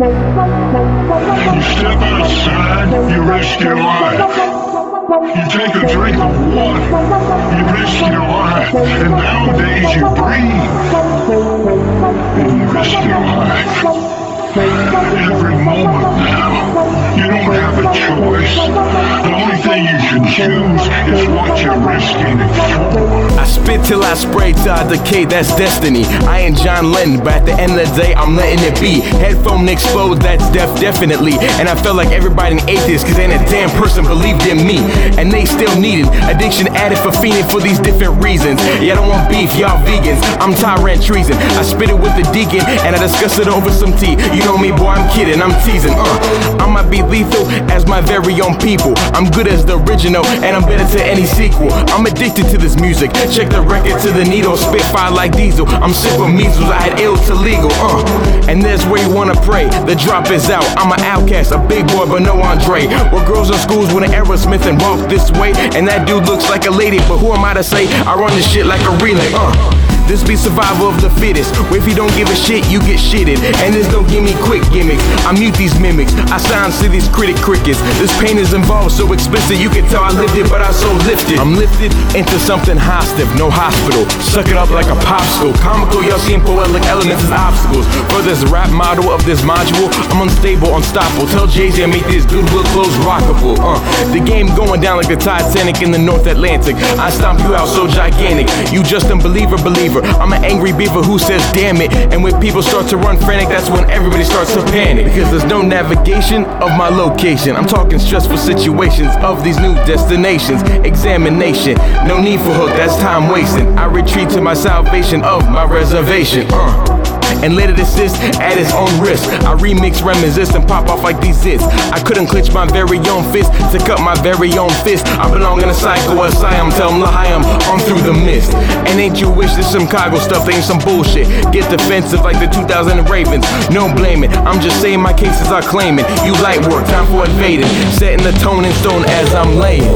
You step outside, you risk your life. You take a drink of water, you risk your life. And nowadays you I spit till I spray till I decay, that's destiny. I ain't John Lennon, but at the end of the day, I'm letting it be. Headphone explodes, that's death, definitely. And I felt like everybody an atheist, cause ain't a damn person believed in me. And they still need it. Addiction added for fiending for these different reasons. Yeah, I don't want beef, y'all vegans. I'm tyrant treason. I spit it with the deacon, and I discuss it over some tea. You know me, boy, I'm kidding, I'm teasing. Uh, I might be lethal as my very own people. I'm good as the original, and I'm better to any sequel. I'm addicted to this music. Check the record to the needle, spit fire like diesel. I'm sick with measles, I had ill to legal. Uh, and there's where you wanna pray. The drop is out. I'm an outcast, a big boy, but no Andre. Where girls in schools with an Aerosmith and walk this way, and that dude looks like a lady. But who am I to say? I run this shit like a relay. Uh. This be survival of the fittest. If you don't give a shit, you get shitted. And this don't give me quick gimmicks. I mute these mimics. I sound to these critic crickets. This pain is involved, so explicit. You can tell I lived it, but I so lifted. I'm lifted into something hostive, no hospital. Suck it up like a popsicle. Comical, y'all seeing poetic elements as obstacles. For this rap model of this module, I'm unstable, unstoppable. Tell Jay Z I make this goodwill clothes rockable. Uh, the game going down like the Titanic in the North Atlantic. I stomp you out so gigantic. You just a believer, I'm an angry beaver who says damn it. And when people start to run frantic, that's when everybody starts to panic. Because there's no navigation of my location. I'm talking stressful situations of these new destinations. Examination, no need for hook, that's time wasting. I retreat to my salvation of my reservation. Uh and let it assist at its own risk. I remix, reminisce, and pop off like these hits. I couldn't clench my very own fist to cut my very own fist. I belong in a cycle Siam, tell them Lahayam, I'm through the mist. And ain't you wish this some Chicago stuff, ain't some bullshit. Get defensive like the 2000 Ravens. No blaming, I'm just saying my cases are claiming. You light work, time for invading. Setting the tone in stone as I'm laying.